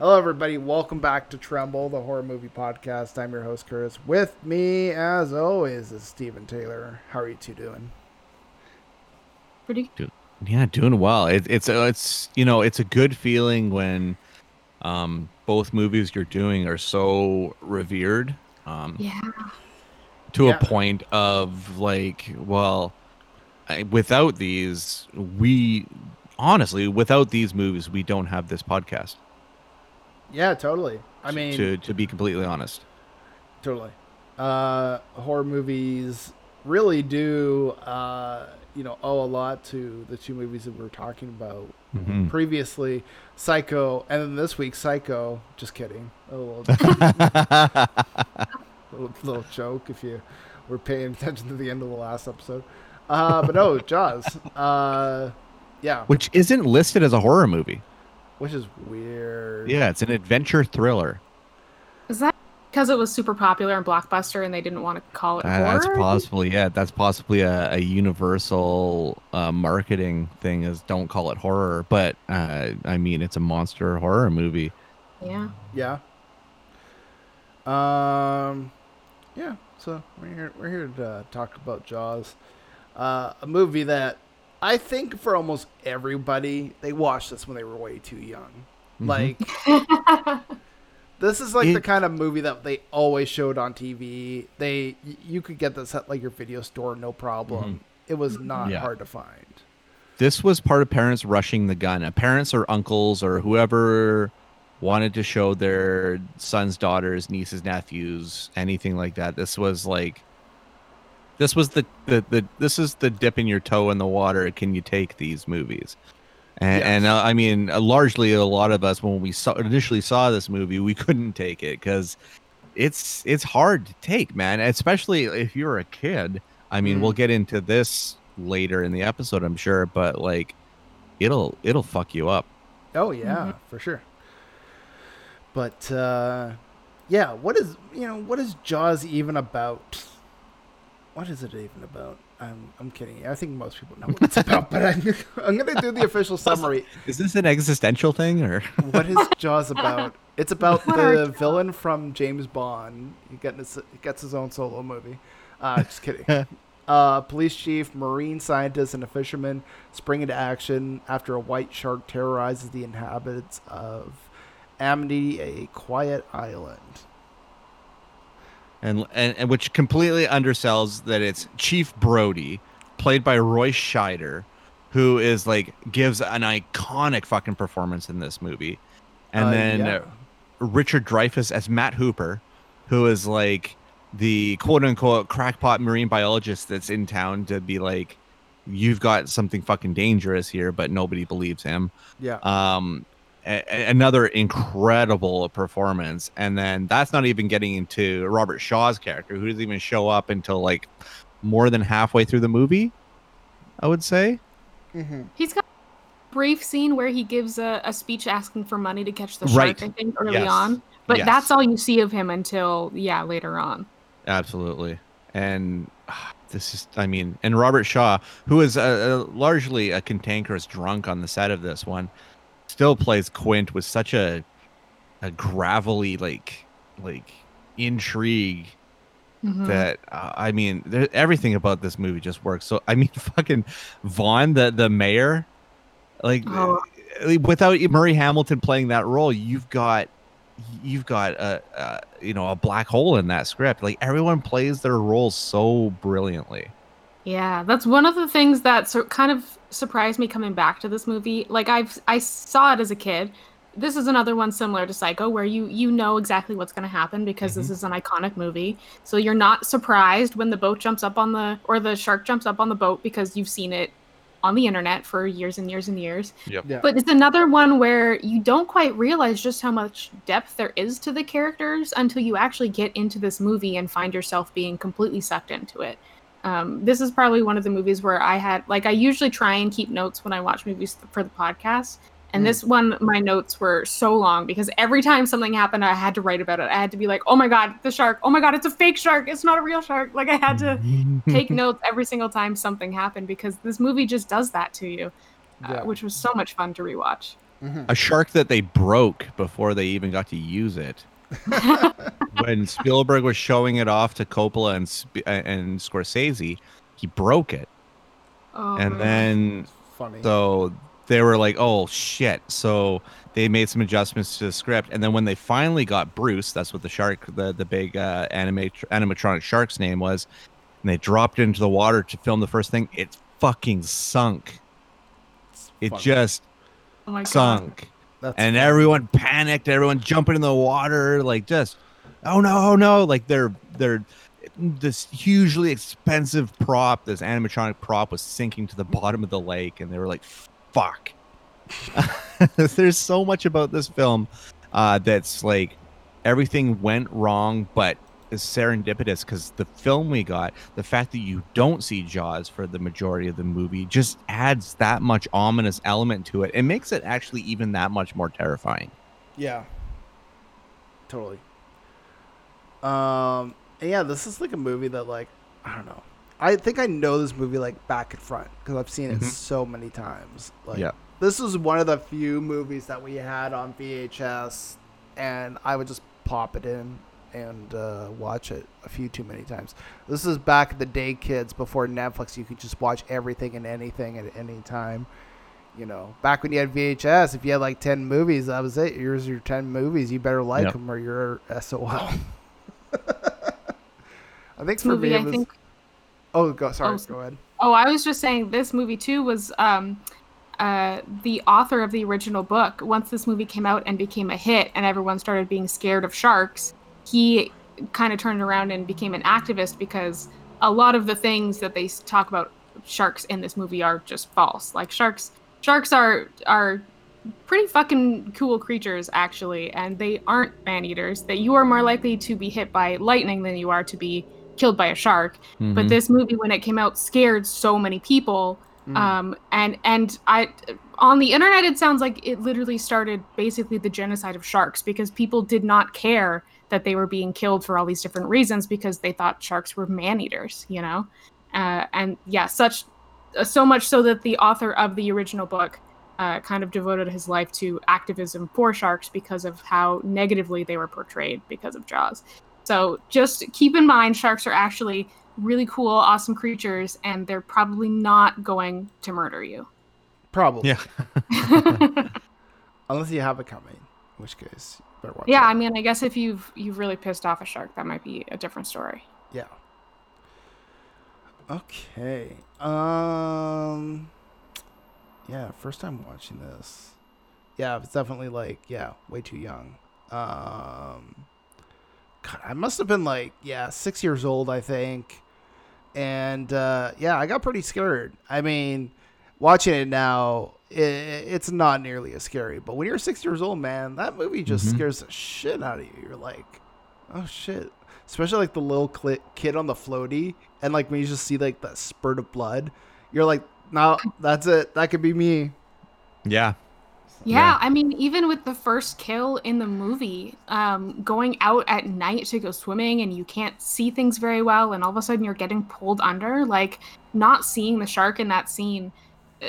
Hello, everybody. Welcome back to Tremble, the horror movie podcast. I'm your host, Curtis. With me, as always, is Stephen Taylor. How are you two doing? Pretty. Yeah, doing well. It, it's uh, it's you know it's a good feeling when um, both movies you're doing are so revered um, Yeah. to Yeah. a point of like, well, I, without these, we honestly, without these movies, we don't have this podcast. Yeah, totally. I mean, to to be completely honest. totally. Uh, horror movies really do, uh, you know, owe a lot to the two movies that we were talking about Mhm. previously, Psycho, and then this week, Psycho. Just kidding. A little, little, little joke if you were paying attention to the end of the last episode. Uh, but no, Jaws. Uh, yeah, Which isn't listed as a horror movie. Which is weird. Yeah, it's an adventure thriller. Is that because it was super popular in Blockbuster and they didn't want to call it Uh, horror? that's possibly yeah. That's possibly a, a universal uh, marketing thing. Is don't call it horror, but uh, I mean it's a monster horror movie. Yeah. Yeah. Um, yeah. So we're here. We're here to uh, talk about Jaws, uh, a movie that I think for almost everybody they watched this when they were way too young. Mhm. Like this is like the kind of movie that they always showed on TV. They you could get this at like your video store, no problem. It was not Yeah. hard to find. This was part of parents rushing the gun. Uh, Parents or uncles or whoever wanted to show their sons, daughters, nieces, nephews, anything like that. This was like this was the, the, the this is the dipping your toe in the water. Can you take these movies? And, and uh, I mean, uh, largely a lot of us when we saw initially saw this movie, we couldn't take it because it's it's hard to take, man. Especially if you're a kid. I mean, Mm. we'll get into this later in the episode, I'm sure, but like, it'll it'll fuck you up. Oh yeah, for sure. But uh, yeah, what is you know what is Jaws even about? What is it even about? I'm I'm kidding. I think most people know what it's about, but I'm, I'm gonna do the official summary. Is this an existential thing or? What is Jaws about? It's about the villain from James Bond. He gets his, gets his own solo movie. Uh, just kidding. Uh, police chief, marine scientist, and a fisherman spring into action after a white shark terrorizes the inhabitants of Amity, a quiet island. And, and and which completely undersells that it's Chief Brody, played by Roy Scheider, who is like gives an iconic fucking performance in this movie, and Uh, then yeah. Richard Dreyfuss as Matt Hooper, who is like the quote unquote crackpot marine biologist that's in town to be like, you've got something fucking dangerous here, but nobody believes him. Yeah, um a- a- another incredible performance and then that's not even getting into robert shaw's character who doesn't even show up until like more than halfway through the movie i would say mm-hmm. He's got a brief scene where he gives a, a speech asking for money to catch the shark, Right. I think, early Yes. on. But Yes. that's all you see of him until, yeah, later on. absolutely and ah, this is i mean and robert shaw who is a, a largely a cantankerous drunk on the set of this one still plays quint with such a a gravelly like like intrigue Mhm. that uh, I mean, there, everything about this movie just works. So I mean, fucking Vaughn, the the mayor, like Oh. uh, without Murray Hamilton playing that role, you've got you've got a, a you know a black hole in that script. Like everyone plays their roles so brilliantly. Yeah, that's one of the things that so, kind of surprised me coming back to this movie. Like I've I saw it as a kid. This is another one similar to Psycho where you you know exactly what's going to happen because this mm-hmm. is an iconic movie. So you're not surprised when the boat jumps up on the or the shark jumps up on the boat because you've seen it on the internet for years and years and years. Yep. Yeah. But it's another one where you don't quite realize just how much depth there is to the characters until you actually get into this movie and find yourself being completely sucked into it. Um, this is probably one of the movies where I had like I usually try and keep notes when I watch movies for the podcast. And Mm. this one, my notes were so long because every time something happened, I had to write about it. I had to be like, "Oh my god, the shark! Oh my god, it's a fake shark! It's not a real shark!" Like I had to take notes every single time something happened because this movie just does that to you, uh, which was so much fun to rewatch. a shark that they broke before they even got to use it. when Spielberg was showing it off to Coppola and and Scorsese, he broke it, Oh, and man. then Funny. so they were like, "Oh shit!" So they made some adjustments to the script, and then when they finally got Bruce, that's what the shark, the the big uh, anime animatronic shark's name was, and they dropped it into the water to film the first thing. It fucking sunk. It funny. just oh my god. sunk That's and funny. everyone panicked everyone jumping in the water like just oh no oh no like they're they're this hugely expensive prop this animatronic prop was sinking to the bottom of the lake and they were like fuck there's so much about this film uh that's like everything went wrong but is serendipitous because the film we got the fact that you don't see jaws for the majority of the movie just adds that much ominous element to it it makes it actually even that much more terrifying Yeah. Totally. Um. and yeah, this is like a movie that like I don't know. I think I know this movie like back and front because I've seen it Mhm. so many times. Like, Yeah. This was one of the few movies that we had on VHS, and I would just pop it in and uh, watch it a few too many times. This is back in the day, kids, before Netflix. You could just watch everything and anything at any time. You know, back when you had VHS, if you had like ten movies, that was it. Here's your ten movies. You better like Yep. them or you're SOL. I think This for movie, me, I was. think. Oh, go. Sorry, Oh, go ahead. Oh, I was just saying this movie too was um, uh, the author of the original book. Once this movie came out and became a hit, and everyone started being scared of sharks, he kind of turned around and became an activist because a lot of the things that they talk about sharks in this movie are just false. Like sharks, sharks are are pretty fucking cool creatures actually, and they aren't man eaters. That you are more likely to be hit by lightning than you are to be killed by a shark but Mhm. this movie when it came out scared so many people Mm. um and and i on the internet it sounds like it literally started basically the genocide of sharks because people did not care that they were being killed for all these different reasons because they thought sharks were man eaters you know uh, and yeah such uh, so much so that the author of the original book uh, kind of devoted his life to activism for sharks because of how negatively they were portrayed because of jaws so just keep in mind sharks are actually really cool, awesome creatures, and they're probably not going to murder you. Probably. yeah Unless you have it coming, in which case better watch yeah, out. I mean, I guess if you've you've really pissed off a shark, that might be a different story. Yeah. Okay. Um. Yeah, first time watching this. Yeah, it's definitely like yeah, way too young. Um. God, I must have been like yeah, six years old, I think. And uh, yeah, I got pretty scared. I mean, watching it now, i it's not nearly as scary. But when you're six years old, man, that movie just Mhm. scares the shit out of you. You're like, oh shit especially like the little kid on the floaty and like when you just see like that spurt of blood you're like no that's it that could be me yeah Yeah, Yeah. I mean, even with the first kill in the movie, um, going out at night to go swimming and you can't see things very well, and all of a sudden you're getting pulled under, like not seeing the shark in that scene uh,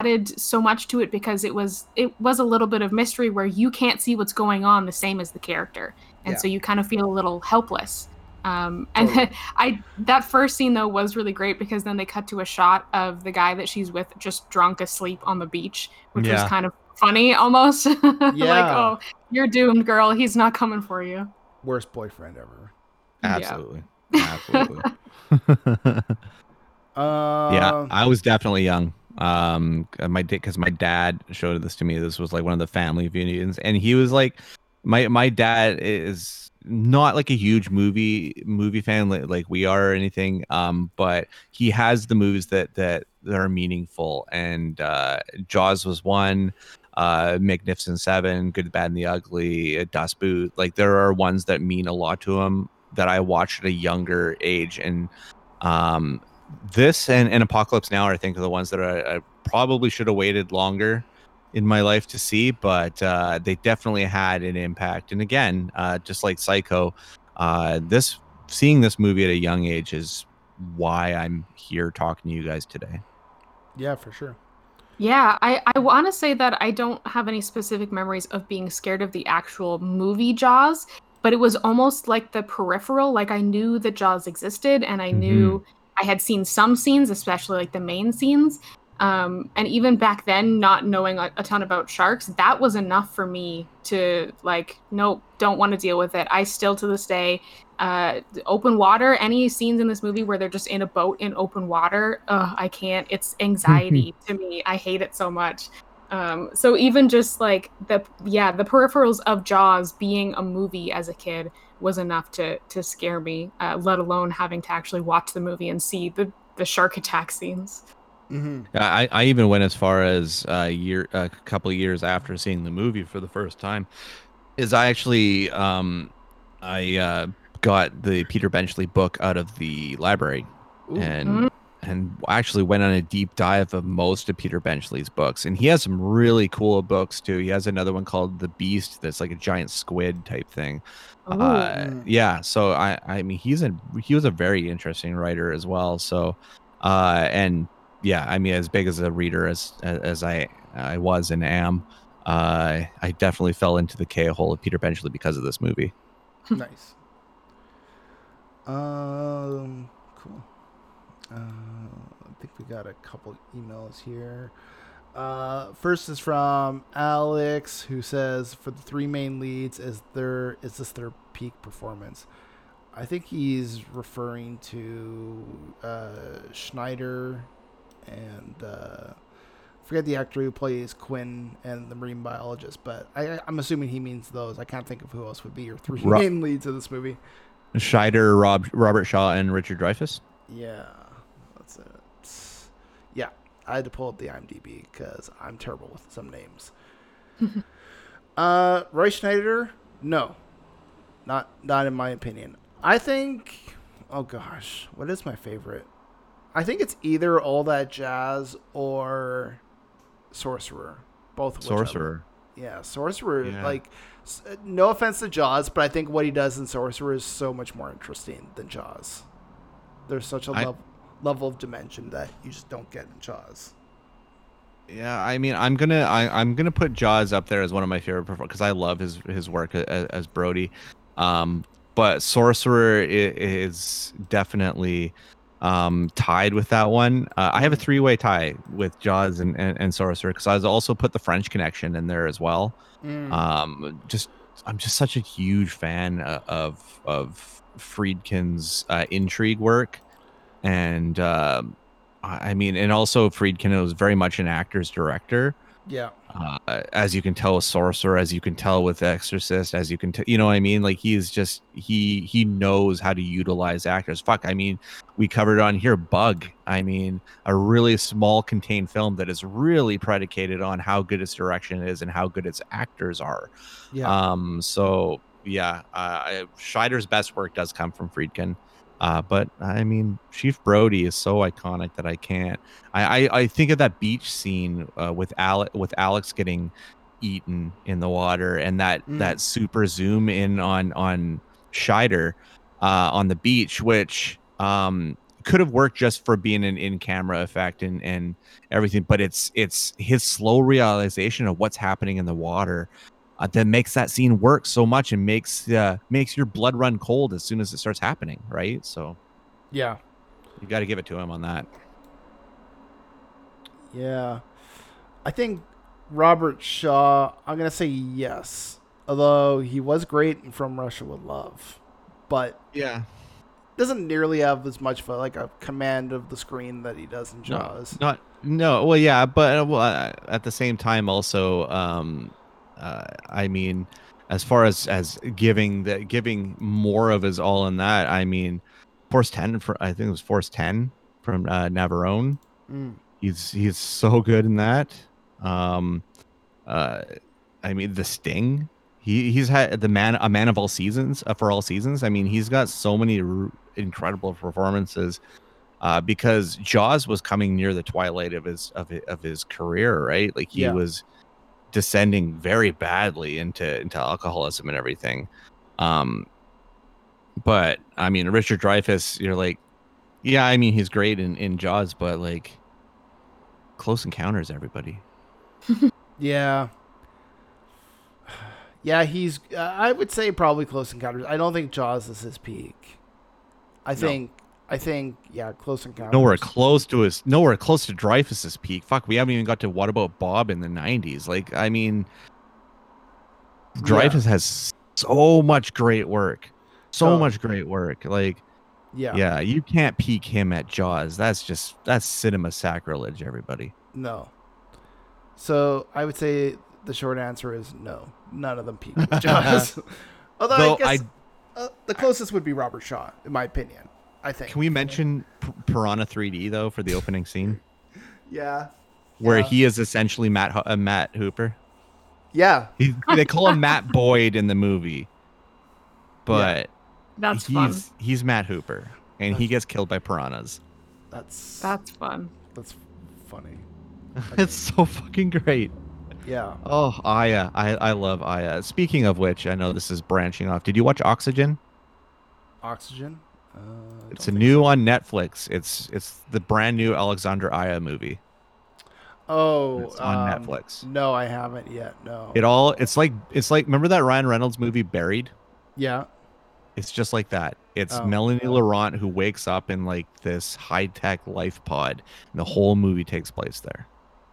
added so much to it because it was it was a little bit of mystery where you can't see what's going on the same as the character, and Yeah. so you kind of feel a little helpless. Um, and Totally. I that first scene though was really great because then they cut to a shot of the guy that she's with just drunk asleep on the beach, which was kind of funny almost. Yeah. like, oh, you're doomed, girl. He's not coming for you. worst boyfriend ever Yeah. absolutely absolutely uh, yeah i was definitely young um my dad, because my dad showed this to me this was like one of the family reunions and he was like my my dad is not like a huge movie movie fan like, like we are or anything um but he has the movies that that that are meaningful. And uh, Jaws was one. Uh, Magnificent Seven, Good, Bad, and the Ugly, Das Boot. Like there are ones that mean a lot to him that I watched at a younger age, and um, this and, and Apocalypse Now, I think, are the ones that I, I probably should have waited longer in my life to see, but uh, they definitely had an impact. And again, uh, just like Psycho, uh, this seeing this movie at a young age is why I'm here talking to you guys today. Yeah, for sure. Yeah, I, I want to say that I don't have any specific memories of being scared of the actual movie Jaws, but it was almost like the peripheral. Like I knew that Jaws existed and I knew I had seen some scenes, especially like the main scenes, um, and even back then not knowing a, a, ton about sharks that was enough for me to like nope don't want to deal with it. I still to this day uh, open water any scenes in this movie where they're just in a boat in open water uh, i can't. It's anxiety to me. I hate it so much. Um, so even just like the yeah the peripherals of jaws being a movie as a kid was enough to to scare me uh, let alone having to actually watch the movie and see the the shark attack scenes Mm-hmm. I, I even went as far as a year, a couple years after seeing the movie for the first time, is I actually um, I uh, got the Peter Benchley book out of the library, Ooh. and mm-hmm. and actually went on a deep dive of most of Peter Benchley's books, and he has some really cool books too. He has another one called The Beast, that's like a giant squid type thing. Uh, yeah, so I I mean he's a he was a very interesting writer as well. So uh, and yeah, I mean, as big as a reader as as I I was and am, uh, I definitely fell into the K hole of Peter Benchley because of this movie. nice. Um, cool. Uh, I think we got a couple emails here. Uh, first is from Alex, who says, "For the three main leads, is there is this their peak performance?" I think he's referring to uh, Scheider and uh, forget the actor who plays Quint and the marine biologist, but I, am assuming he means those. I can't think of who else would be your three Ro- main leads of this movie. Scheider, Rob, Robert Shaw, and Richard Dreyfuss. Yeah, that's it. Yeah, I had to pull up the IMDb because I'm terrible with some names. uh, Roy Scheider, no, not not in my opinion. I think. Oh gosh, what is my favorite? I think it's either all that jazz or sorcerer. Both sorcerer. Yeah, sorcerer. Yeah. Like, no offense to Jaws, but I think what he does in sorcerer is so much more interesting than Jaws. There's such a I, level level of dimension that you just don't get in Jaws. Yeah, I mean, I'm gonna I, I'm gonna put Jaws up there as one of my favorite because I love his his work as, as Brody. Um, but Sorcerer is definitely um, tied with that one. Uh, I have a mm. three way tie with Jaws and, and, and Sorcerer because I also put the French Connection in there as well. Mm. Um, just I'm just such a huge fan uh, of of Friedkin's uh, intrigue work, and uh, I mean, and also Friedkin was very much an actor's director. Yeah. Uh, as you can tell with Sorcerer, as you can tell with Exorcist, as you can, tell, you know what I mean? Like he's just he he knows how to utilize actors. Fuck, I mean, we covered on here Bug. I mean, a really small contained film that is really predicated on how good its direction is and how good its actors are. Yeah. Um. So yeah, uh, Scheider's best work does come from Friedkin. Uh, but I mean, Chief Brody is so iconic that I can't. I I, I think of that beach scene uh, with Alex with Alex getting eaten in the water, and that mm. that super zoom in on on Scheider uh, on the beach, which um, could have worked just for being an in camera effect and and everything. But it's it's his slow realization of what's happening in the water uh, that makes that scene work so much and makes uh, makes your blood run cold as soon as it starts happening, right? So, yeah, you got to give it to him on that. Yeah, I think Robert Shaw. I'm gonna say yes, although he was great in From Russia with Love, but yeah, doesn't nearly have as much of a, like a command of the screen that he does in Jaws. No, not no. Well, yeah, but uh, well, uh, at the same time, also. Um, uh, I mean, as far as as giving the giving more of his all in that, I mean, Force Ten for I think it was Force Ten from uh, Navarone. Mm. He's he's so good in that. Um, uh, I mean, The Sting. He he's had the man a man of all seasons uh, for all seasons. I mean, he's got so many r- incredible performances. Uh, because Jaws was coming near the twilight of his of his, of his career, right? Like he Yeah. was descending very badly into into alcoholism and everything. Um, but I mean, Richard Dreyfuss, you're like, yeah, I mean, he's great in in Jaws, but like, Close Encounters, everybody. Yeah. Yeah, he's. Uh, I would say probably Close Encounters. I don't think Jaws is his peak. I think. I think. Yeah, Close Encounters. Nowhere close to his, nowhere close to Dreyfuss's peak. Fuck, we haven't even got to what about Bob in the '90s? Like, I mean, Dreyfuss has so much great work, so Oh. much great work. Like, Yeah. yeah, you can't peak him at Jaws. That's just that's cinema sacrilege, everybody. No. So I would say the short answer is no. None of them peak Jaws. Although Though I guess uh, the closest would be Robert Shaw, in my opinion. I think. Can we mention P- Piranha 3D though for the opening scene, Yeah. where Yeah. he is essentially Matt uh, Matt Hooper? Yeah. He, they call him Matt Boyd in the movie, but That's he's fun. he's Matt Hooper, and he gets killed by piranhas. That's That's fun. that's funny. it's so fucking great. Yeah. Oh, Aja, I I love Aja. Speaking of which, I know this is branching off. Did you watch Oxygen? Oxygen. Uh, It's a new so. on Netflix. It's it's the brand new Alexander Aja movie. Oh, It's on um, Netflix. No, I haven't yet. No. It all it's like it's like remember that Ryan Reynolds movie Buried? yeah. It's just like that. It's Oh. Melanie Laurent who wakes up in like this high tech life pod, and the whole movie takes place there.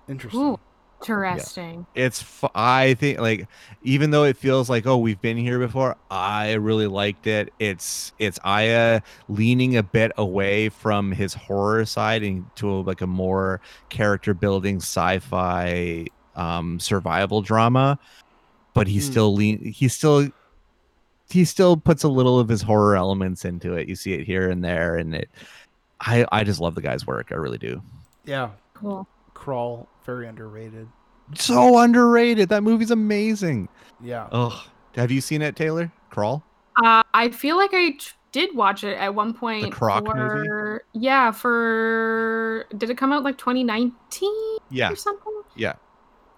Interesting. Ooh, interesting. It's fu- I think like even though it feels like oh we've been here before, I really liked it. It's it's Aja leaning a bit away from his horror side into a, like a more character building sci-fi um survival drama, but he Hmm. still lean he still he still puts a little of his horror elements into it. You see it here and there and it I I just love the guy's work. I really do. Yeah. Cool. Crawl. Very underrated. So underrated. That movie's amazing. Yeah. Oh, have you seen it, Taylor? Crawl. Uh, I feel like I t- did watch it at one point. The Croc movie? Yeah, for did it come out like 2019 Yeah, or something? yeah.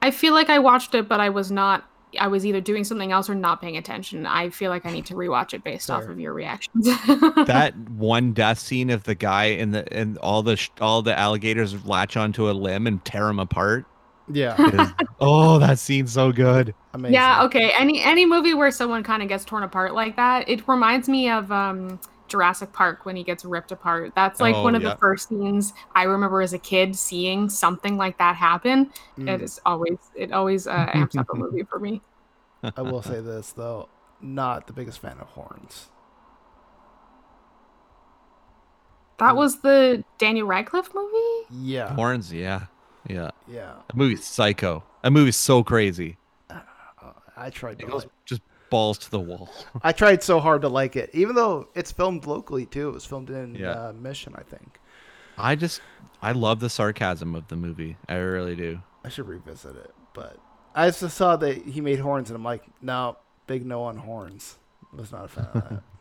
I feel like I watched it, but I was not. I was either doing something else or not paying attention. I feel like I need to rewatch it based off of your reactions. That one death scene of the guy and the and all the sh- all the alligators latch onto a limb and tear him apart. Yeah. is- oh, that scene's so good. Amazing. Yeah, okay. Any any movie where someone kind of gets torn apart like that, it reminds me of um Jurassic Park when he gets ripped apart. That's like Oh, one of yeah. the first scenes I remember as a kid seeing something like that happen. Mm. It is always it always uh, amps up a movie for me. I will say this though, not the biggest fan of horns. That Mm. was the Daniel Radcliffe movie. Yeah. Horns, yeah, yeah. Yeah. That movie's psycho. That movie's so crazy. Uh, I tried It to goes like, just balls to the wall. I tried so hard to like it, even though it's filmed locally too. It was filmed in Yeah. uh, Mission, I think. I just I love the sarcasm of the movie. I really do. I should revisit it, but I just saw that he made horns, and I'm like, no, big no on horns. Was not a fan of that.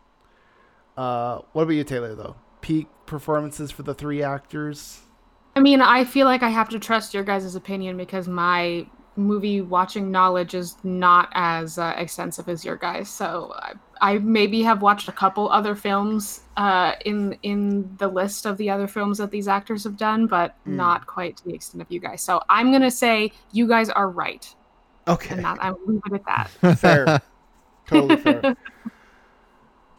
Uh, what about you, Taylor? Though peak performances for the three actors. I mean, I feel like I have to trust your guys' opinion because my movie watching knowledge is not as uh, extensive as your guys. So I, I maybe have watched a couple other films uh, in in the list of the other films that these actors have done, but Mm. not quite to the extent of you guys. So I'm gonna say you guys are right, Okay, and that I'm leave it at that. fair, totally fair.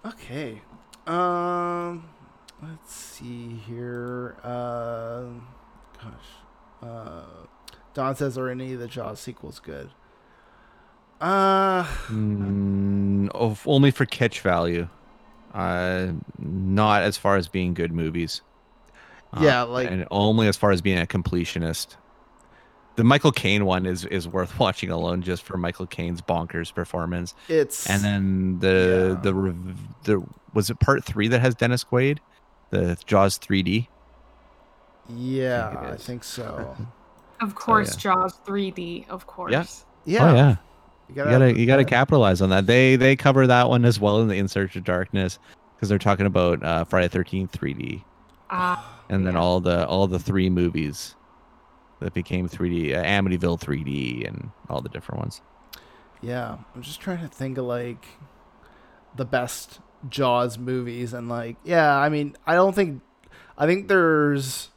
Okay, um, let's see here. Uh, gosh, uh, Don says, "Are any of the Jaws sequels good?" Uh, Mm, of- only for catch value. Uh, not as far as being good movies. Uh, Yeah, like- and only as far as being a completionist. The Michael Caine one is is worth watching alone just for Michael Caine's bonkers performance. it's And then the Yeah. the rev- the was it part three that has Dennis Quaid, the Jaws 3D. Yeah, I is. think so. Of course, yeah. Jaws 3D. Of course. Yeah. Oh yeah. You You gotta, gotta you gotta capitalize on that. They they cover that one as well in the In Search of Darkness because they're talking about uh, Friday Thirteenth 3D Uh, and then Yeah. all the all the three movies that became 3D, uh, Amityville 3D, and all the different ones. Yeah, I'm just trying to think of like the best Jaws movies, and like, yeah, I mean, I don't think, I think there's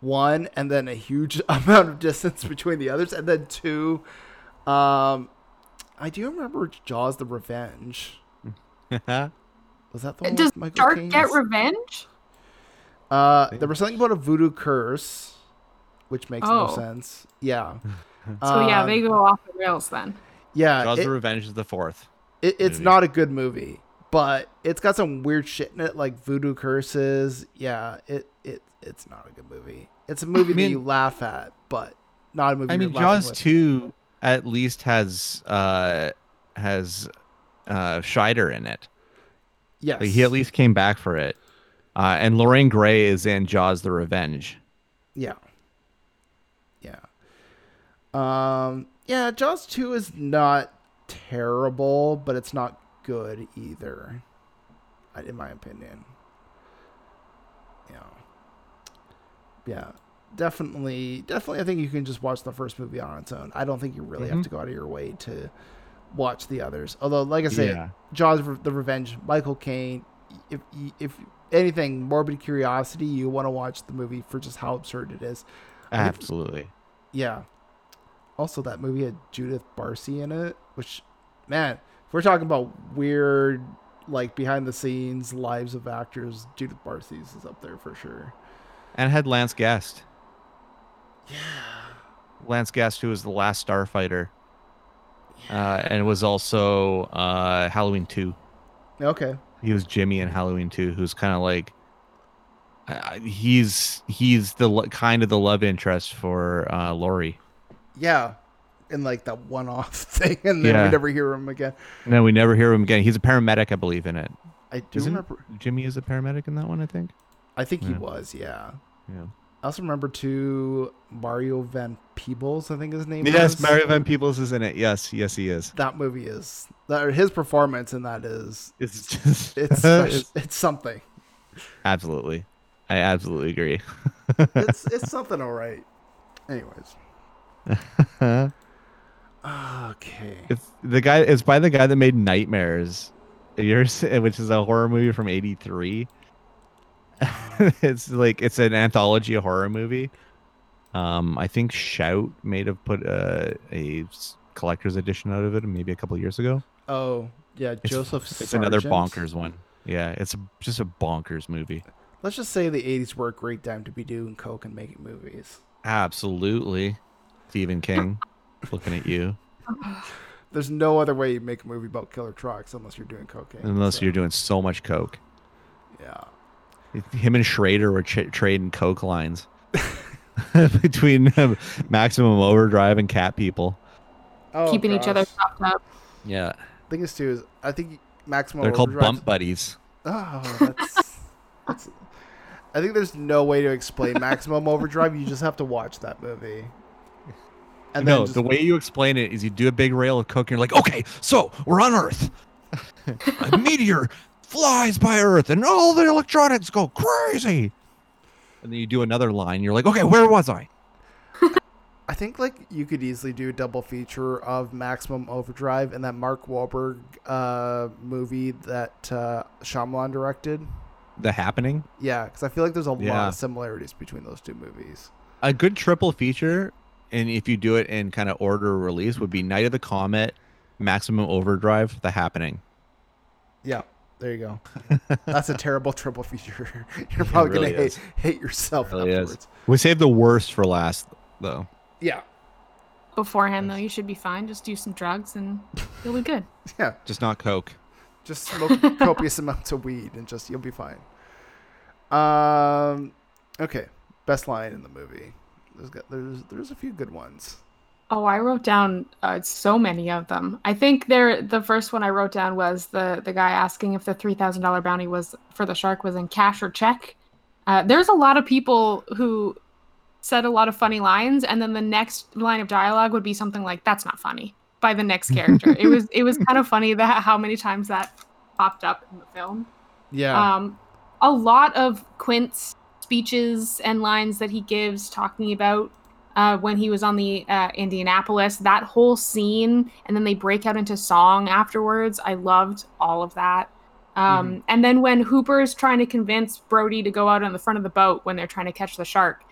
one, and then a huge amount of distance between the others, and then two. Um, I do remember Jaws: The Revenge. Was that the one does with Michael Shark Caine? get revenge? Uh, there was something about a voodoo curse, which makes no Oh. sense. Yeah. So yeah, Um, they go off the rails then. Yeah, Jaws: it- The Revenge is the fourth. It, it's movie. not a good movie, but it's got some weird shit in it, like voodoo curses. Yeah, it it it's not a good movie. It's a movie mean- that you laugh at, but not a movie. I mean, Jaws with. two at least has uh has uh Scheider in it. Yes, Like, he at least came back for it. Uh, and Lorraine Gary is in Jaws: The Revenge. Yeah. Yeah. Um. Yeah, Jaws two is not terrible, but it's not good either, in my opinion. Yeah. Yeah. Definitely, definitely. I think you can just watch the first movie on its own. I don't think you really have Mhm. to go out of your way to watch the others. Although, like I say, Yeah. Jaws: The Revenge, Michael Caine. If if anything, morbid curiosity, you want to watch the movie for just how absurd it is. Absolutely. Yeah. Also, that movie had Judith Barsi in it, which, man, if we're talking about weird, like behind the scenes lives of actors, Judith Barsi's is up there for sure. And had Lance Guest. Yeah. Lance Guest, who was the last Starfighter, uh, and was also uh, Halloween two. Okay. He was Jimmy in Halloween two, who's kind of like. Uh, he's he's the lo- kind of the love interest for uh, Laurie. Yeah. And like that one off thing, and then Yeah. we never hear him again. No, we never hear him again. He's a paramedic, I believe, in it. I do Isn't remember. Jimmy is a paramedic in that one? I think. I think he was, yeah. Yeah. I also remember too Mario Van Peebles, I think his name Yes, is. Mario Van Peebles is in it. Yes, yes, he is. That movie is that his performance in that is It's just it's it's, it's something. absolutely. I absolutely agree. It's it's something all right. Anyways. Okay. It's the guy. It's by the guy that made Nightmares, yours, which is a horror movie from '83. it's like it's an anthology horror movie. Um, I think Shout may have put a collector's edition out of it, maybe a couple years ago. Oh yeah, It's, Joseph. It's another bonkers one. Yeah, it's a, just a bonkers movie. Let's just say the '80s were a great time to be doing coke and making movies. Absolutely, Stephen King. looking at you, There's no other way you make a movie about killer trucks unless you're doing cocaine. unless so, you're doing so much coke. Yeah. Him and Schrader were ch- trading coke lines between um, Maximum Overdrive and Cat People. Oh, Keeping each other gosh. up. Yeah, Thing is too is I think maximum. they're called bump buddies. Oh, that's, that's. I think there's no way to explain Maximum Overdrive. You just have to watch that movie. And no, just, the way you explain it is you do a big rail of coke and you're like, okay, so we're on Earth. a meteor flies by Earth and all the electronics go crazy. And then you do another line. You're like, okay, where was I? I think like you could easily do a double feature of Maximum Overdrive and that Mark Wahlberg uh, movie that uh, Shyamalan directed. The happening. Yeah, because I feel like there's a lot of similarities between those two movies. A good triple feature, and if you do it in kind of order release, would be Night of the Comet, Maximum Overdrive, The Happening. Yeah, there you go. That's a terrible triple feature. You're probably really gonna hate, hate yourself Really is. afterwards. We saved the worst for last, though. Yeah, Beforehand, though, you should be fine. Just do some drugs and you'll be good. yeah. Just not coke. Just smoke copious amounts of weed and just you'll be fine. Um, okay. Best line in the movie. There's got there's there's a few good ones. Oh, I wrote down uh, so many of them. I think there the first one I wrote down was the the guy asking if the three thousand dollar bounty was for the shark was in cash or check, Uh, there's a lot of people who said a lot of funny lines, and then the next line of dialogue would be something like "That's not funny" by the next character. it was it was kind of funny that how many times that popped up in the film. Yeah. Um, a lot of Quint's speeches and lines that he gives talking about uh, when he was on the uh, Indianapolis, that whole scene, and then they break out into song afterwards. I loved all of that. Um, Mm-hmm. And then when Hooper's trying to convince Brody to go out on the front of the boat when they're trying to catch the shark,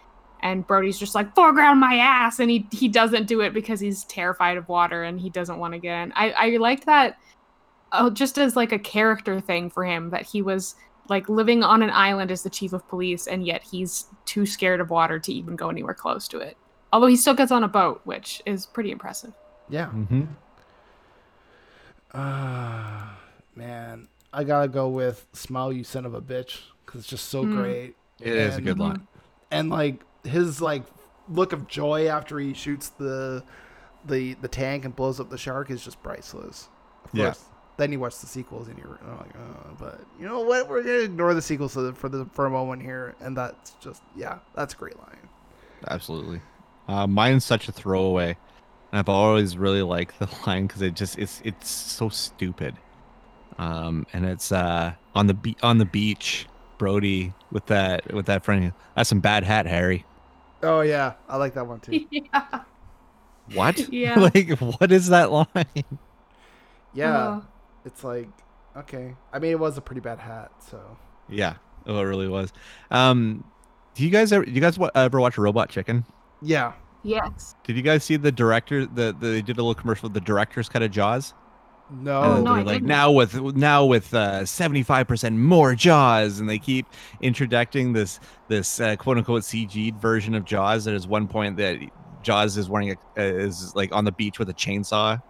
and Brody's just like foreground my ass, and he he doesn't do it because he's terrified of water and he doesn't want to get in. I I liked that, uh, just as like a character thing for him that he was like living on an island as the chief of police, and yet he's too scared of water to even go anywhere close to it. Although he still gets on a boat, which is pretty impressive. yeah. Mm-hmm. Ah, man, I gotta go with "Smile, you son of a bitch" because it's just so Mm. great. It is a good line. and like his like look of joy after he shoots the the the tank and blows up the shark is just priceless. Of Yeah. then you watch the sequels and you're like, oh, but you know what? We're gonna ignore the sequels for the, for the for a moment here, and that's just yeah, that's a great line. Absolutely. Uh, mine's such a throwaway. And I've always really liked the line because it just it's it's so stupid. Um, and it's uh on the be- on the beach, Brody with that with that friend. That's some bad hat, Harry. Oh yeah, I like that one too. yeah. What? Yeah. like what is that line? Yeah, Uh, it's like okay. I mean, it was a pretty bad hat, so Yeah. Oh, it really was. Um, do you guys ever? Do you guys wa- ever watch Robot Chicken? Yeah. yes. Did you guys see the director? The, the they did a little commercial the director's cut of Jaws. No, And no, they're I like didn't. now with now with uh, seventy five percent more Jaws, and they keep introducing this this uh, quote unquote CG version of Jaws. There's one point that Jaws is wearing a, uh, is like on the beach with a chainsaw,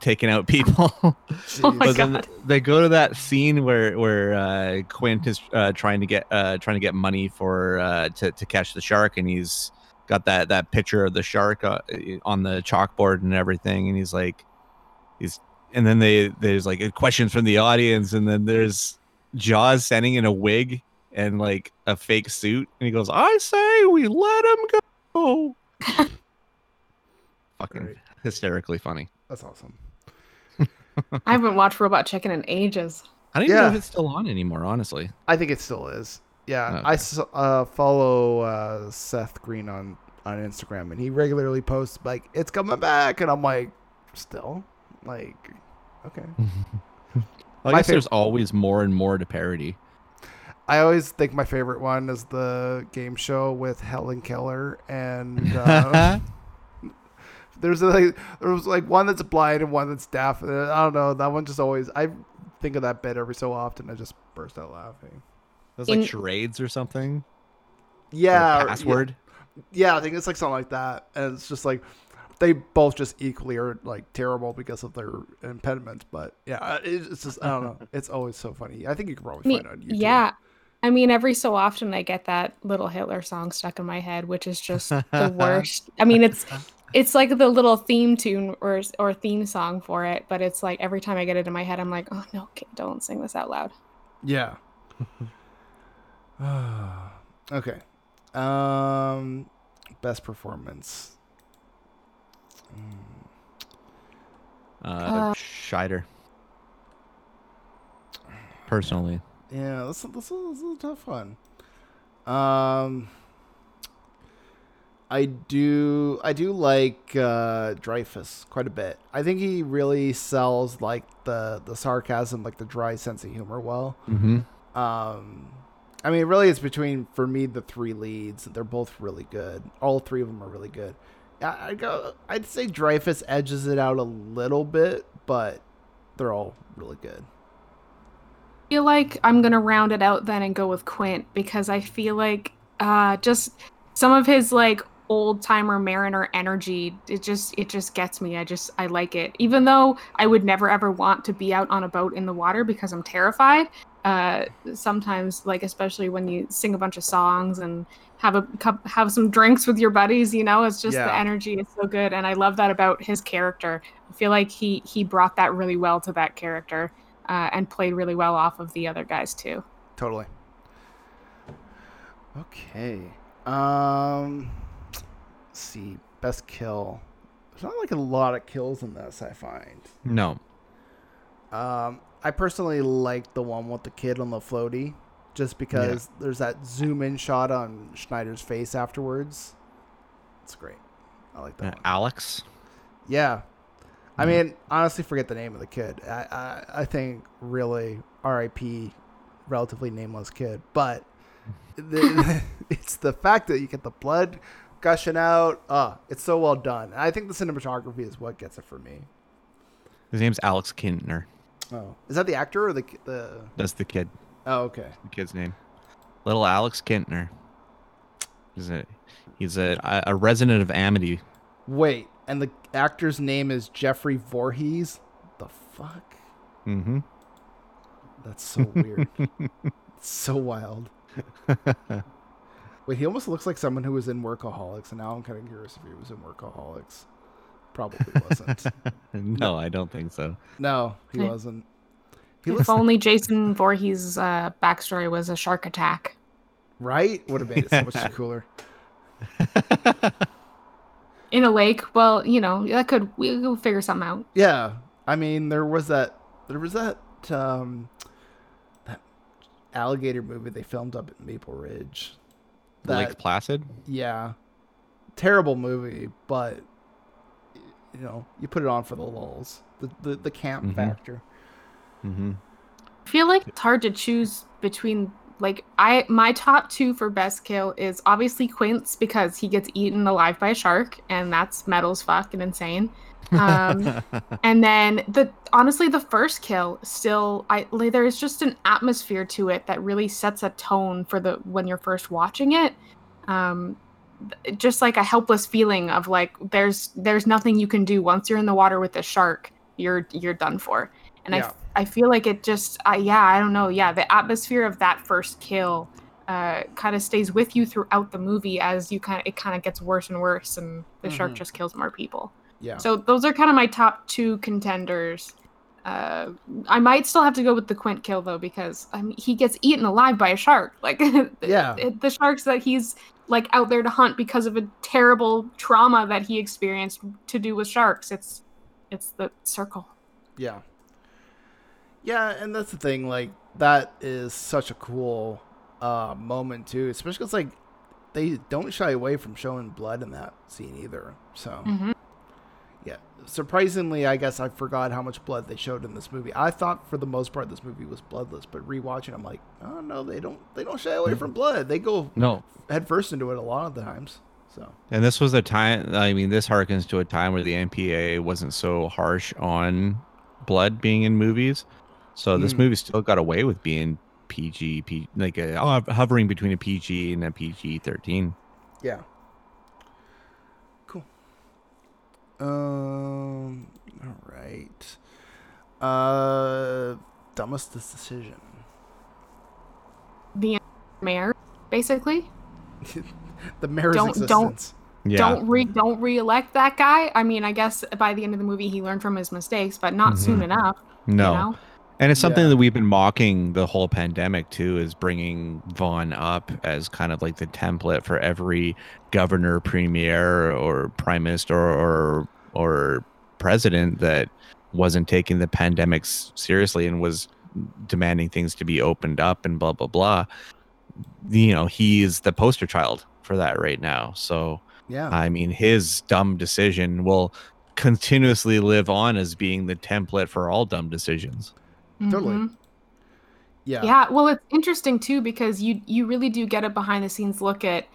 taking out people. Oh my but then God. they go to that scene where where uh, Quint is uh, trying to get uh, trying to get money for uh, to to catch the shark, and he's got that that picture of the shark uh, on the chalkboard and everything, and he's like, he's and then they there's like questions from the audience, and then there's Jaws standing in a wig and like a fake suit, and he goes, "I say we let him go." Fucking Great. hysterically funny. That's awesome. I haven't watched Robot Chicken in ages. I don't even know if it's still on anymore, honestly. I think it still is. Yeah, Okay. I uh, follow uh, Seth Green on on Instagram, and he regularly posts like it's coming back, and I'm like, still, like, okay. I My guess fav- there's always more and more to parody. I always think my favorite one is the game show with Helen Keller, and uh, there's like there was like one that's blind and one that's deaf. I don't know. That one just always I think of that bit every so often. I just burst out laughing. There's like In- charades or something. Yeah, or- password. Yeah, I think it's like something like that, and it's just like they both just equally are like terrible because of their impediments. But yeah, uh, it's just I don't know. It's always so funny. I think you can probably Me- find it on YouTube. yeah. I mean, every so often I get that little Hitler song stuck in my head, which is just the worst. I mean, it's it's like the little theme tune or or theme song for it, but it's like every time I get it in my head, I'm like, oh no, okay, don't sing this out loud. Yeah. okay. Um, best performance. Uh, Uh, Scheider. Personally, Yeah, this this is a tough one. Um, I do I do like uh, Dreyfuss quite a bit. I think he really sells like the the sarcasm, like the dry sense of humor well. mm-hmm. Um, I mean, really, it's between for me the three leads. They're both really good. All three of them are really good. I go. I'd say Dreyfuss edges it out a little bit, but they're all really good. I feel like I'm gonna round it out then and go with Quint because I feel like uh just some of his like old timer mariner energy it just it just gets me i just i like it even though i would never ever want to be out on a boat in the water because i'm terrified uh sometimes like especially when you sing a bunch of songs and have a cup have some drinks with your buddies you know it's just Yeah. the energy is so good and i love that about his character i feel like he he brought that really well to that character uh, and played really well off of the other guys too Totally. Okay. Um. Let's see. Best kill. There's not like a lot of kills in this. I find. No. Um. I personally like the one with the kid on the floaty, just because there's that zoom in shot on Scheider's face afterwards. It's great. I like that Uh. Alex. Yeah. I mean, honestly, forget the name of the kid. I, I, I think really R.I.P. relatively nameless kid. But the, it's the fact that you get the blood gushing out. Uh, it's so well done. And I think the cinematography is what gets it for me. His name's Alex Kintner. Oh, is that the actor or the ki- the? That's the kid. Oh, okay. The kid's name. Little Alex Kintner. He's a he's a a resident of Amity. Wait, and the actor's name is Jeffrey Voorhees. The fuck? Mm-hmm. That's so weird. So wild. Wait, he almost looks like someone who was in Workaholics, and now I'm kind of curious if he was in Workaholics. Probably wasn't. no, I don't think so. no, he Okay. wasn't. He if looks only Jason Voorhees' uh, backstory was a shark attack. right. Would have made it so much cooler. In a lake, well, you know, that could we will figure something out. Yeah, I mean, there was that. There was that. Um, that alligator movie they filmed up at Maple Ridge. That Lake Placid. yeah, terrible movie, but you know, you put it on for the lulls, the the, the camp Mhm. factor. Mm-hmm. I feel like it's hard to choose between like I my top two for best kill is obviously Quint because he gets eaten alive by a shark and that's metal as fuck and insane. Um, and then the honestly the first kill still I like there's just an atmosphere to it that really sets a tone for the when you're first watching it. Um, th- just like a helpless feeling of like there's there's nothing you can do once you're in the water with a shark you're you're done for and Yeah. I, I feel like it just I, yeah i don't know yeah the atmosphere of that first kill uh, kind of stays with you throughout the movie as you kind of it kind of gets worse and worse and the shark Mhm. just kills more people Yeah. so those are kind of my top two contenders uh, I might still have to go with the Quint kill though because I mean he gets eaten alive by a shark. Like Yeah. the sharks that he's like out there to hunt because of a terrible trauma that he experienced to do with sharks. It's it's the circle. Yeah. Yeah, and that's the thing. Like that is such a cool uh, moment too, especially because like they don't shy away from showing blood in that scene either. So Mhm. Yeah, surprisingly, I guess I forgot how much blood they showed in this movie. I thought for the most part this movie was bloodless, but rewatching, I'm like, oh no, they don't they don't shy away from blood. They go no, head first into it a lot of the times. So and this was a time. I mean, this harkens to a time where the MPA wasn't so harsh on blood being in movies. So this Hmm. movie still got away with being PG, P, like a, uh, hovering between a PG and a PG thirteen. yeah, cool. Um, all right. Uh, dumbest decision. The mayor basically the mayor's Don't- don't- existence. Yeah, don't re don't re-elect that guy. I mean, I guess by the end of the movie he learned from his mistakes, but not soon Mhm. enough. no. You know? And it's something Yeah. that we've been mocking the whole pandemic too, is bringing Vaughn up as kind of like the template for every governor, premier, or prime minister, or or president that wasn't taking the pandemics seriously and was demanding things to be opened up and blah blah blah. You know, he is the poster child for that right now. So Yeah. I mean, his dumb decision will continuously live on as being the template for all dumb decisions. Totally. Mhm. yeah. Yeah, well, it's interesting too because you you really do get a behind the scenes look at.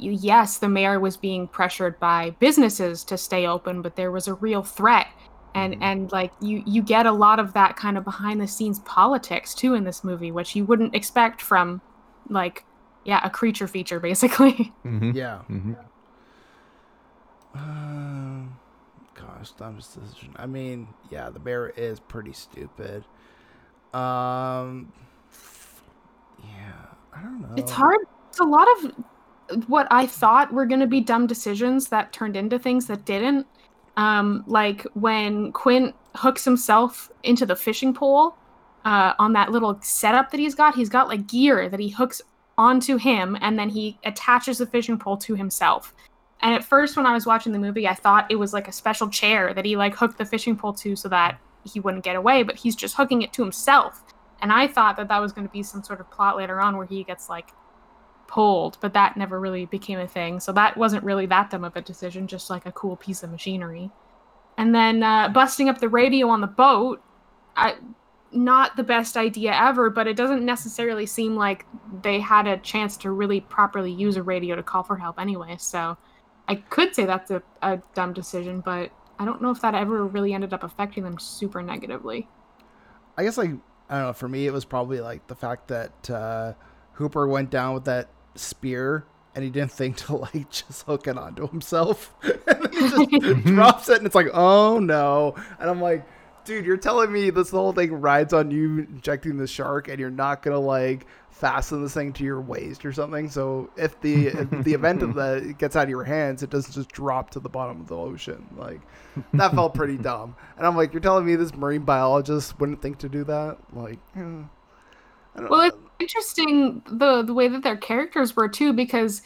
Yes, the mayor was being pressured by businesses to stay open, but there was a real threat, and Mhm. and like you you get a lot of that kind of behind the scenes politics too in this movie, which you wouldn't expect from, like, yeah, a creature feature basically. Mm-hmm. Yeah. Mm-hmm. Um, gosh, dumbest decision. I mean, yeah, the bear is pretty stupid. Um, yeah, I don't know. It's hard. It's a lot of what I thought were going to be dumb decisions that turned into things that didn't. Um, like when Quint hooks himself into the fishing pole uh, on that little setup that he's got, he's got like gear that he hooks onto him and then he attaches the fishing pole to himself. And at first when I was watching the movie, I thought it was like a special chair that he like hooked the fishing pole to so that he wouldn't get away, but he's just hooking it to himself. And I thought that that was going to be some sort of plot later on where he gets like pulled, but that never really became a thing. So that wasn't really that dumb of a decision, just like a cool piece of machinery. And then uh, busting up the radio on the boat, I, not the best idea ever, but it doesn't necessarily seem like they had a chance to really properly use a radio to call for help anyway. So I could say that's a, a dumb decision, but I don't know if that ever really ended up affecting them super negatively. I guess like I don't know. For me, it was probably like the fact that uh, Hooper went down with that spear and he didn't think to like just hook it onto himself. and then he just drops it and it's like, oh no. And I'm like, dude, you're telling me this whole thing rides on you injecting the shark and you're not gonna like fasten this thing to your waist or something. So if the if the event of that it gets out of your hands, it doesn't just drop to the bottom of the ocean. Like that felt pretty dumb. And I'm like, you're telling me this marine biologist wouldn't think to do that? Like, eh, I don't Well, know. it's interesting the the way that their characters were too, because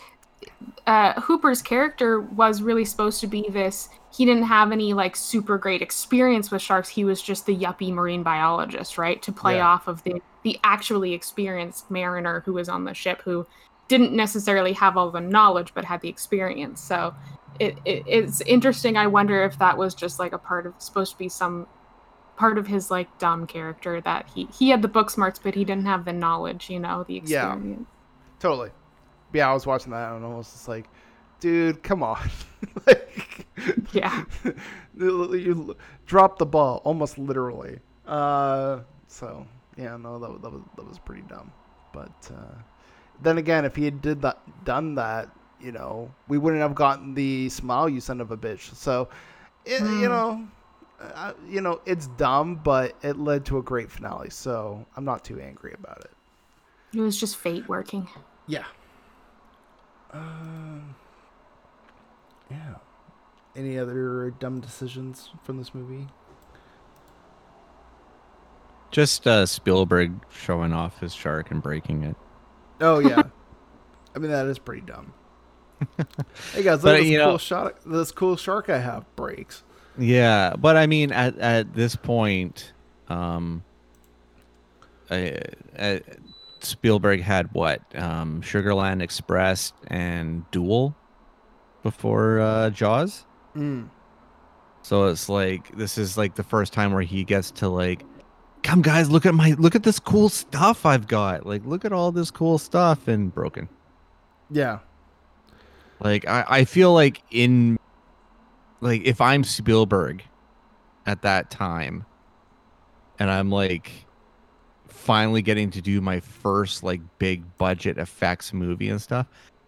uh, Hooper's character was really supposed to be this. He didn't have any like super great experience with sharks. He was just the yuppie marine biologist, right? To play Yeah. off of the the actually experienced mariner who was on the ship, who didn't necessarily have all the knowledge but had the experience. So it, it it's interesting. I wonder if that was just like a part of supposed to be some part of his like dumb character that he he had the book smarts but he didn't have the knowledge, you know, the experience. Yeah. experience. Totally. Yeah, I was watching that and I was just like, dude, come on. like, Yeah. you dropped the ball almost literally. Uh, so yeah, no, that, that was that was pretty dumb. But uh, then again, if he had did that, done that, you know, we wouldn't have gotten the smile, you son of a bitch. So, it, you Hmm. know, uh, you know, it's dumb, but it led to a great finale. So I'm not too angry about it. It was just fate working. Yeah. Um. yeah. Any other dumb decisions from this movie? Just uh, Spielberg showing off his shark and breaking it. Oh yeah. I mean that is pretty dumb. hey guys, look at this cool know- shot. This cool shark I have breaks. Yeah, but I mean, at at this point, um, uh, uh, Spielberg had what? Um, Sugarland Express and Duel before uh, Jaws. Mm. So it's like this is like the first time where he gets to like, come guys, look at my look at this cool stuff I've got. Like, look at all this cool stuff and broken. Yeah. Like I, I feel like in like if I'm Spielberg at that time and I'm like finally getting to do my first like big budget effects movie and stuff,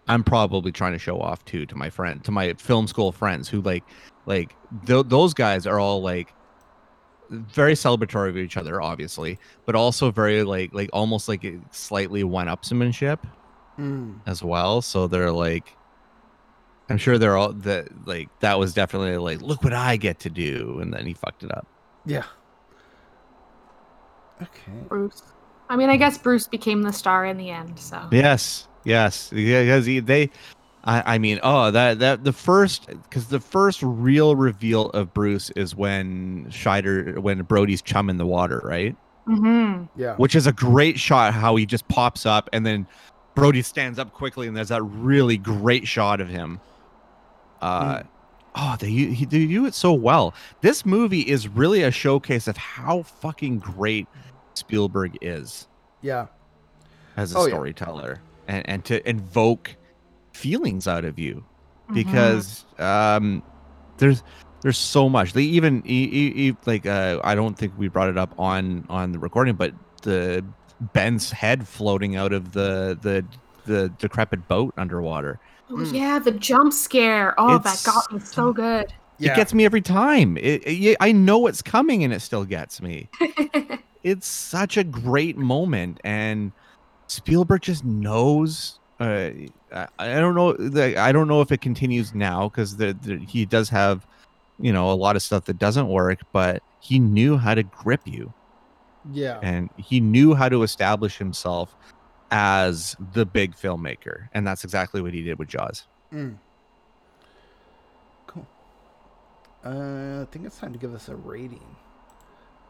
I'm probably trying to show off too to my friend to my film school friends who like like th- those guys are all like very celebratory of each other obviously but also very like like almost like slightly one-upsmanship Mm. as well. So they're like, I'm sure they're all that like that was definitely like, look what I get to do, and then he fucked it up. Yeah. Okay. Bruce. I mean, I guess Bruce became the star in the end, so. Yes, yes, because he, they, I, I mean, oh, that that the first because the first real reveal of Bruce is when Scheider when Brody's chum in the water, right? hmm Yeah. Which is a great shot how he just pops up and then Brody stands up quickly and there's that really great shot of him. Uh, oh, they he they do it so well. This movie is really a showcase of how fucking great Spielberg is Yeah. as a Oh, yeah. storyteller and and to invoke feelings out of you Mm-hmm. because um there's there's so much they even e- e- e- like uh i don't think we brought it up on on the recording but the ben's head floating out of the the the decrepit boat underwater Oh, Mm. yeah, the jump scare. Oh, It's that got me so good. Yeah. it gets me every time it, it- i know it's coming and it still gets me it's such a great moment and spielberg just knows uh, I, I don't know the, i don't know if it continues now because the, the, he does have you know a lot of stuff that doesn't work but he knew how to grip you yeah. and he knew how to establish himself as the big filmmaker, and that's exactly what he did with Jaws. Mm. Cool. Uh, I think it's time to give us a rating.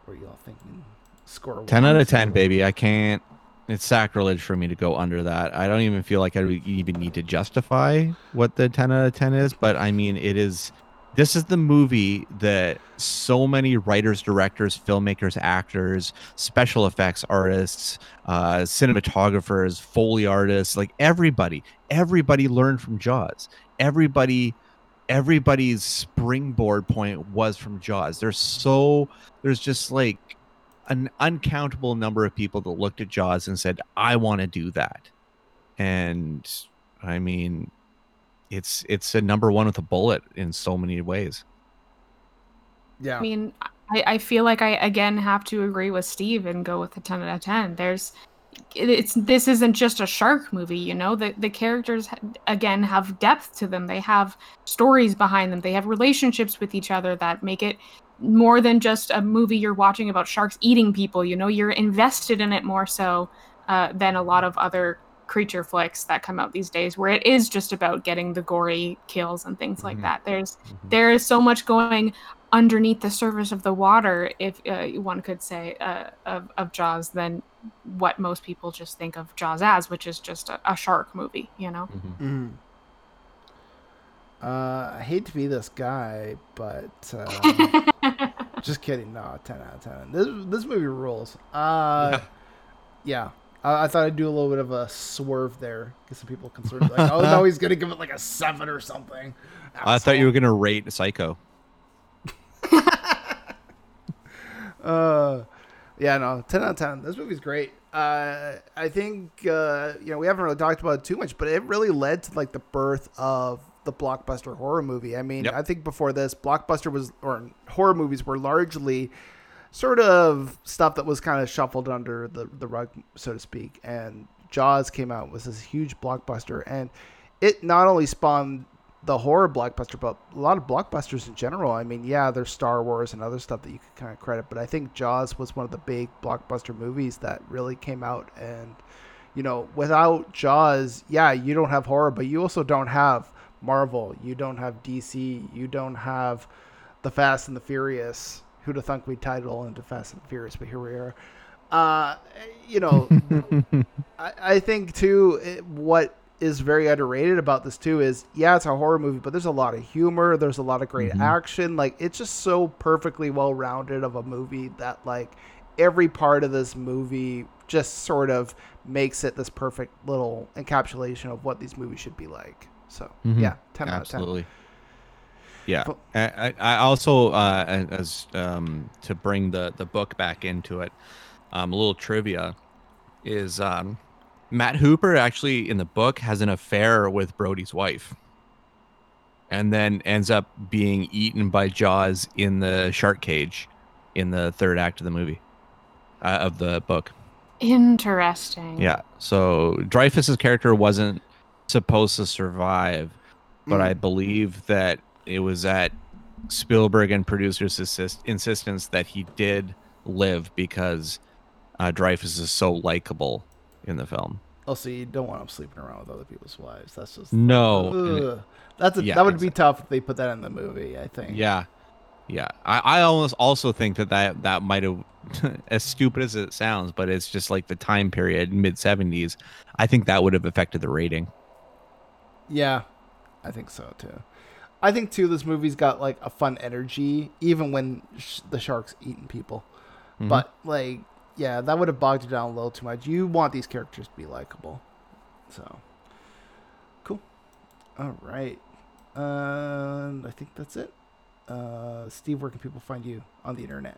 What are y'all thinking? Score Ten one, out of 10, baby. I can't. It's sacrilege for me to go under that. I don't even feel like I even need to justify what the ten out of ten is. But I mean, it is. This is the movie that so many writers, directors, filmmakers, actors, special effects artists, uh, cinematographers, foley artists, like everybody, everybody learned from Jaws. Everybody, everybody's springboard point was from Jaws. There's so there's just like an uncountable number of people that looked at Jaws and said, "I want to do that." And I mean, it's it's a number one with a bullet in so many ways. Yeah. I mean, I, I feel like I again have to agree with Steve and go with the ten out of ten. There's, it- it's this isn't just a shark movie, you know. The the characters again have depth to them. They have stories behind them. They have relationships with each other that make it more than just a movie you're watching about sharks eating people. You know, you're invested in it more so uh, than a lot of other creature flicks that come out these days, where it is just about getting the gory kills and things like Mhm. that. There's Mhm. there is so much going underneath the surface of the water, if uh, one could say, uh, of, of Jaws than what most people just think of Jaws as, which is just a, a shark movie, you know? Mhm. Mm. Uh, I hate to be this guy, but uh, just kidding. No, ten out of ten. This this movie rules. Uh, yeah. I, I thought I'd do a little bit of a swerve there, get some people concerned. Like, oh no, he's gonna give it like a seven or something. I thought you were gonna rate Psycho. Uh, yeah, no, ten out of ten. This movie's great. Uh, I think uh, you know we haven't really talked about it too much, but it really led to like the birth of the blockbuster horror movie. I mean, Yep. I think before this, blockbuster was or horror movies were largely sort of stuff that was kind of shuffled under the the rug, so to speak. And Jaws came out was this huge blockbuster, and it not only spawned the horror blockbuster, but a lot of blockbusters in general. I mean, yeah, there's Star Wars and other stuff that you could kind of credit, but I think Jaws was one of the big blockbuster movies that really came out. And, you know, without Jaws, yeah, you don't have horror, but you also don't have Marvel, you don't have DC, you don't have the Fast and the Furious. Who'd have thunk we'd title into Fast and Furious, but here we are. Uh, you know, I, I think too it, what is very underrated about this too is yeah it's a horror movie but there's a lot of humor there's a lot of great Mhm. action like it's just so perfectly well rounded of a movie that like every part of this movie just sort of makes it this perfect little encapsulation of what these movies should be like so Mhm. yeah 10 out of 10 Absolutely. Yeah. I, I also uh, as um, to bring the the book back into it, um, a little trivia is um, Matt Hooper actually in the book has an affair with Brody's wife, and then ends up being eaten by Jaws in the shark cage in the third act of the movie uh, of the book. Interesting. Yeah. So Dreyfuss's character wasn't supposed to survive, but I believe that it was at Spielberg and producers' assist- insistence that he did live because uh, Dreyfuss is so likable in the film. oh so you don't want him sleeping around with other people's wives that's just No. it- that's a, Yeah, that would be tough if they put that in the movie i think Yeah. Yeah. I, I almost also think that that, that might have, as stupid as it sounds, but it's just like the time period, mid 70s. I think that would have affected the rating. Yeah, I think so too. I think too this movie's got like a fun energy, even when sh- the sharks eating people. Mhm. But like, yeah, that would have bogged it down a little too much. You want these characters to be likable, so cool. All right, and I think that's it. Uh, Steve, where can people find you on the internet?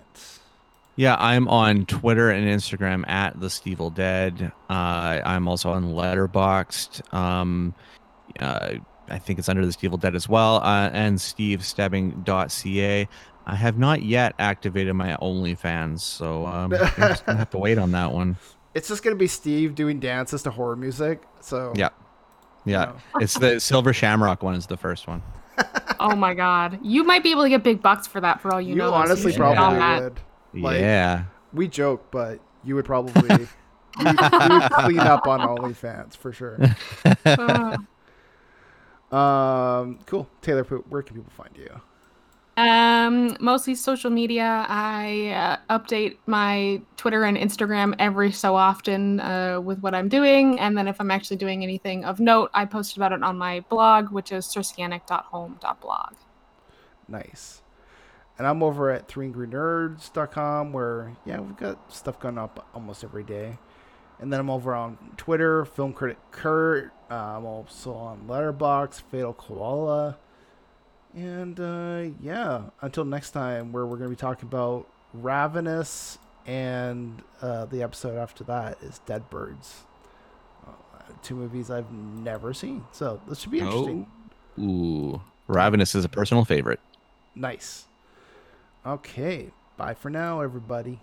Yeah, I'm on Twitter and Instagram at the Stevel Dead. Uh, I'm also on Letterboxd. Um, uh, I think it's under the Stevel Dead as well, uh, and SteveStebbing.ca. I have not yet activated my OnlyFans, so um, I'm just gonna have to wait on that one. It's just gonna be Steve doing dances to horror music. So Yeah, yeah. know. It's the Silver Shamrock one is the first one. Oh my god. You might be able to get big bucks for that for all you, you, know. though, so honestly should probably that. would. Like- yeah. We joke, but you would probably you, you would clean up on OnlyFans for sure. Um, cool. Taylor, where can people find you? Um, mostly social media. I uh, update my Twitter and Instagram every so often uh, with what I'm doing, and then if I'm actually doing anything of note, I post about it on my blog, which is circanic.home.blog. Nice. And I'm over at 3angrynerds.com where, yeah, we've got stuff going up almost every day. And then I'm over on Twitter, Film Critic Kurt. I'm also on Letterbox, Fatal Koala. And uh, yeah, until next time, where we're going to be talking about Ravenous, and uh, the episode after that is Dead Birds. Uh, two movies I've never seen. So this should be interesting. Ooh, Ravenous is a personal favorite. Nice. Okay. Bye for now, everybody.